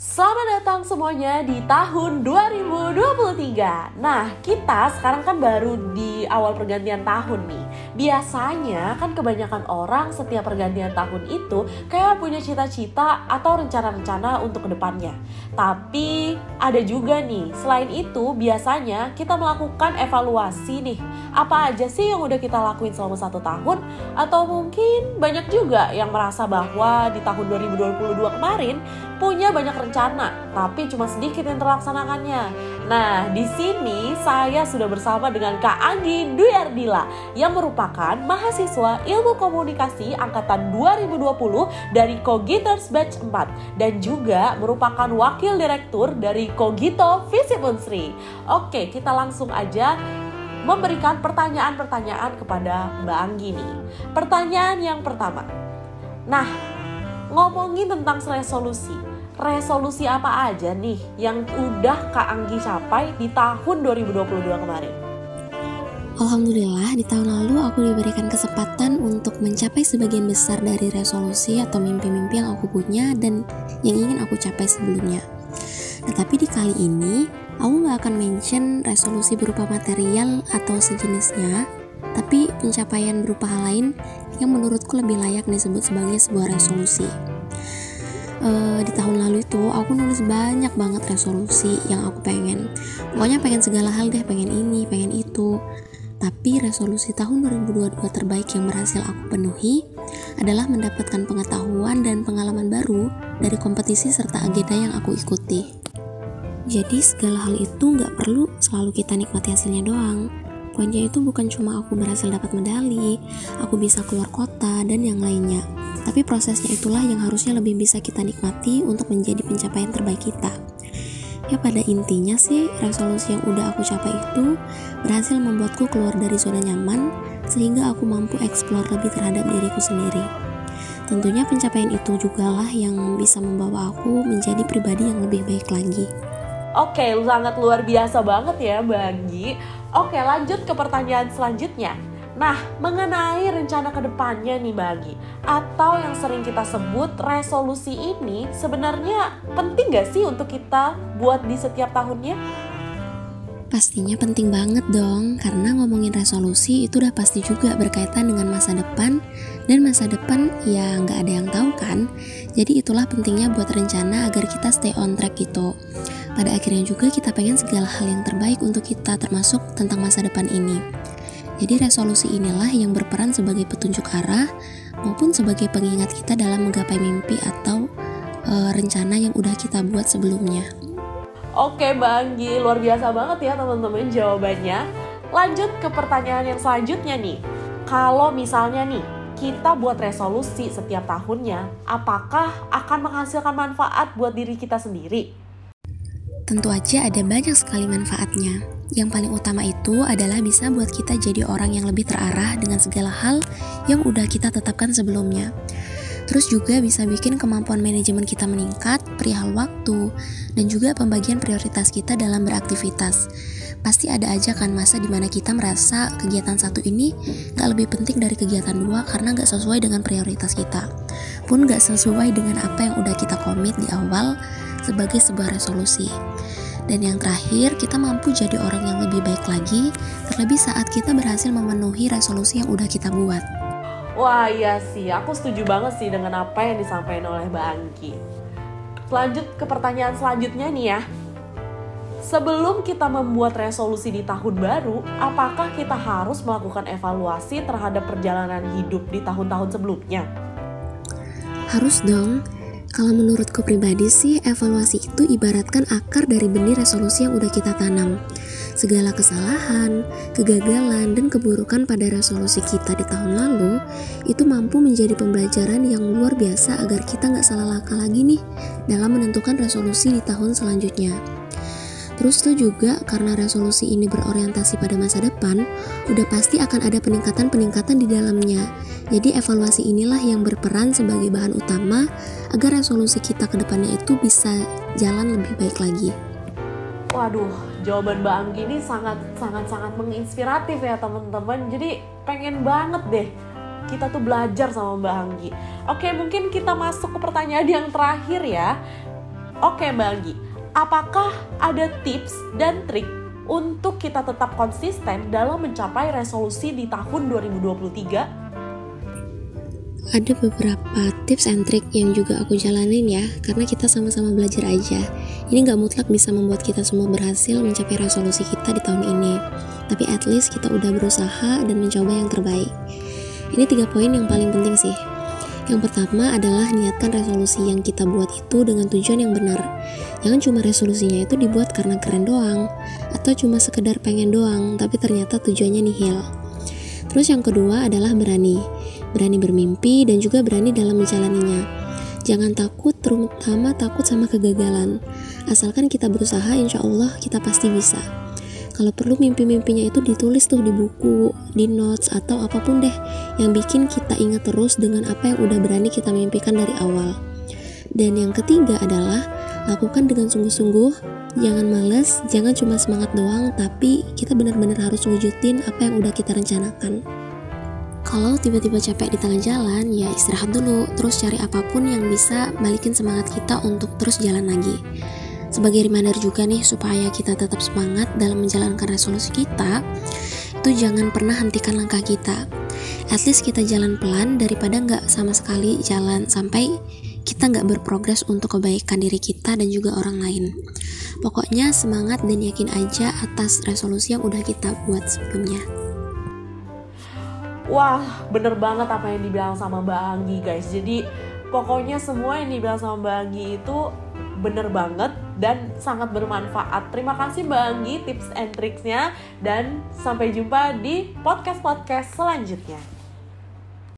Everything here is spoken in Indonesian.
Selamat datang semuanya di tahun 2023 Nah kita sekarang kan baru di awal pergantian tahun nih. Biasanya kan kebanyakan orang setiap pergantian tahun itu Kayak punya cita-cita atau rencana-rencana untuk ke depannya. Tapi ada juga nih Selain itu biasanya kita melakukan evaluasi nih. Apa aja sih yang udah kita lakuin selama satu tahun? Atau mungkin banyak juga yang merasa bahwa di tahun 2022 kemarin Punya banyak rencana tapi cuma sedikit yang terlaksanakannya. Nah, di sini saya sudah bersama dengan Kak Anggi Dwi Ardila yang merupakan mahasiswa Ilmu Komunikasi angkatan 2020 dari Kogiters Batch 4 dan juga merupakan wakil direktur dari Kogito Visip Unsri. Oke, kita langsung aja memberikan pertanyaan-pertanyaan kepada Mbak Anggi nih. Pertanyaan yang pertama. Nah, ngomongin tentang resolusi resolusi apa aja nih yang udah Kak Anggi capai di tahun 2022 kemarin? Alhamdulillah di tahun lalu aku diberikan kesempatan untuk mencapai sebagian besar dari resolusi atau mimpi-mimpi yang aku punya dan yang ingin aku capai sebelumnya. Nah tapi di kali ini aku nggak akan mention resolusi berupa material atau sejenisnya, tapi pencapaian berupa hal lain yang menurutku lebih layak disebut sebagai sebuah resolusi uh, di tahun lalu itu aku nulis banyak banget resolusi yang aku pengen pokoknya pengen segala hal deh pengen ini pengen itu tapi resolusi tahun 2022 terbaik yang berhasil aku penuhi adalah mendapatkan pengetahuan dan pengalaman baru dari kompetisi serta agenda yang aku ikuti. Jadi segala hal itu nggak perlu selalu kita nikmati hasilnya doang. Poinnya itu bukan cuma aku berhasil dapat medali, aku bisa keluar kota, dan yang lainnya. Tapi prosesnya itulah yang harusnya lebih bisa kita nikmati untuk menjadi pencapaian terbaik kita. Ya pada intinya sih, resolusi yang udah aku capai itu berhasil membuatku keluar dari zona nyaman sehingga aku mampu eksplor lebih terhadap diriku sendiri. Tentunya pencapaian itu juga lah yang bisa membawa aku menjadi pribadi yang lebih baik lagi. Oke, sangat luar biasa banget ya Bagi. Oke, lanjut ke pertanyaan selanjutnya. Nah, mengenai rencana ke depannya nih bagi atau yang sering kita sebut resolusi ini sebenarnya penting gak sih untuk kita buat di setiap tahunnya? Pastinya penting banget dong, karena ngomongin resolusi itu udah pasti juga berkaitan dengan masa depan dan masa depan ya nggak ada yang tahu kan. Jadi itulah pentingnya buat rencana agar kita stay on track gitu. Pada akhirnya juga kita pengen segala hal yang terbaik untuk kita termasuk tentang masa depan ini. Jadi resolusi inilah yang berperan sebagai petunjuk arah maupun sebagai pengingat kita dalam menggapai mimpi atau e, rencana yang udah kita buat sebelumnya. Oke Bang Gi, luar biasa banget ya teman-teman jawabannya. Lanjut ke pertanyaan yang selanjutnya nih. Kalau misalnya nih, kita buat resolusi setiap tahunnya, apakah akan menghasilkan manfaat buat diri kita sendiri? Tentu aja ada banyak sekali manfaatnya. Yang paling utama itu adalah bisa buat kita jadi orang yang lebih terarah dengan segala hal yang udah kita tetapkan sebelumnya. Terus juga bisa bikin kemampuan manajemen kita meningkat, perihal waktu, dan juga pembagian prioritas kita dalam beraktivitas. Pasti ada aja kan masa di mana kita merasa kegiatan satu ini gak lebih penting dari kegiatan dua karena gak sesuai dengan prioritas kita. Pun gak sesuai dengan apa yang udah kita komit di awal sebagai sebuah resolusi. Dan yang terakhir, kita mampu jadi orang yang lebih baik lagi, terlebih saat kita berhasil memenuhi resolusi yang udah kita buat. Wah iya sih, aku setuju banget sih dengan apa yang disampaikan oleh Mbak Angki. Lanjut ke pertanyaan selanjutnya nih ya. Sebelum kita membuat resolusi di tahun baru, apakah kita harus melakukan evaluasi terhadap perjalanan hidup di tahun-tahun sebelumnya? Harus dong, kalau menurutku pribadi sih, evaluasi itu ibaratkan akar dari benih resolusi yang udah kita tanam. Segala kesalahan, kegagalan, dan keburukan pada resolusi kita di tahun lalu itu mampu menjadi pembelajaran yang luar biasa agar kita nggak salah langkah lagi nih dalam menentukan resolusi di tahun selanjutnya. Terus tuh juga karena resolusi ini berorientasi pada masa depan, udah pasti akan ada peningkatan-peningkatan di dalamnya. Jadi evaluasi inilah yang berperan sebagai bahan utama agar resolusi kita ke depannya itu bisa jalan lebih baik lagi. Waduh, jawaban Mbak Anggi ini sangat sangat menginspiratif ya teman-teman. Jadi pengen banget deh kita tuh belajar sama Mbak Anggi. Oke, mungkin kita masuk ke pertanyaan yang terakhir ya Oke Mbak Anggi, apakah ada tips dan trik untuk kita tetap konsisten dalam mencapai resolusi di tahun 2023? Ada beberapa tips and trick yang juga aku jalanin ya, karena kita sama-sama belajar aja. Ini nggak mutlak bisa membuat kita semua berhasil mencapai resolusi kita di tahun ini, tapi at least kita udah berusaha dan mencoba yang terbaik. Ini tiga poin yang paling penting sih. Yang pertama adalah niatkan resolusi yang kita buat itu dengan tujuan yang benar. Jangan cuma resolusinya itu dibuat karena keren doang, atau cuma sekedar pengen doang, tapi ternyata tujuannya nihil. Terus yang kedua adalah berani. Berani bermimpi dan juga berani dalam menjalaninya. Jangan takut, terutama takut sama kegagalan. Asalkan kita berusaha, insya Allah kita pasti bisa kalau perlu mimpi-mimpinya itu ditulis tuh di buku, di notes atau apa pun deh yang bikin kita ingat terus dengan apa yang udah berani kita mimpikan dari awal. Dan yang ketiga adalah lakukan dengan sungguh-sungguh, jangan males, jangan cuma semangat doang, tapi kita benar-benar harus wujudin apa yang udah kita rencanakan. Kalau tiba-tiba capek di tengah jalan, ya istirahat dulu, terus cari apa pun yang bisa balikin semangat kita untuk terus jalan lagi. Sebagai reminder juga nih supaya kita tetap semangat dalam menjalankan resolusi kita, itu jangan pernah hentikan langkah kita. At least kita jalan pelan daripada nggak sama sekali jalan sampai kita nggak berprogres untuk kebaikan diri kita dan juga orang lain. Pokoknya semangat dan yakin aja atas resolusi yang udah kita buat sebelumnya. Wah, bener banget apa yang dibilang sama Mbak Anggi guys. Jadi pokoknya semua yang dibilang sama Mbak Anggi itu bener banget dan sangat bermanfaat. Terima kasih Mbak Anggi tips and tricksnya dan sampai jumpa di podcast-podcast selanjutnya.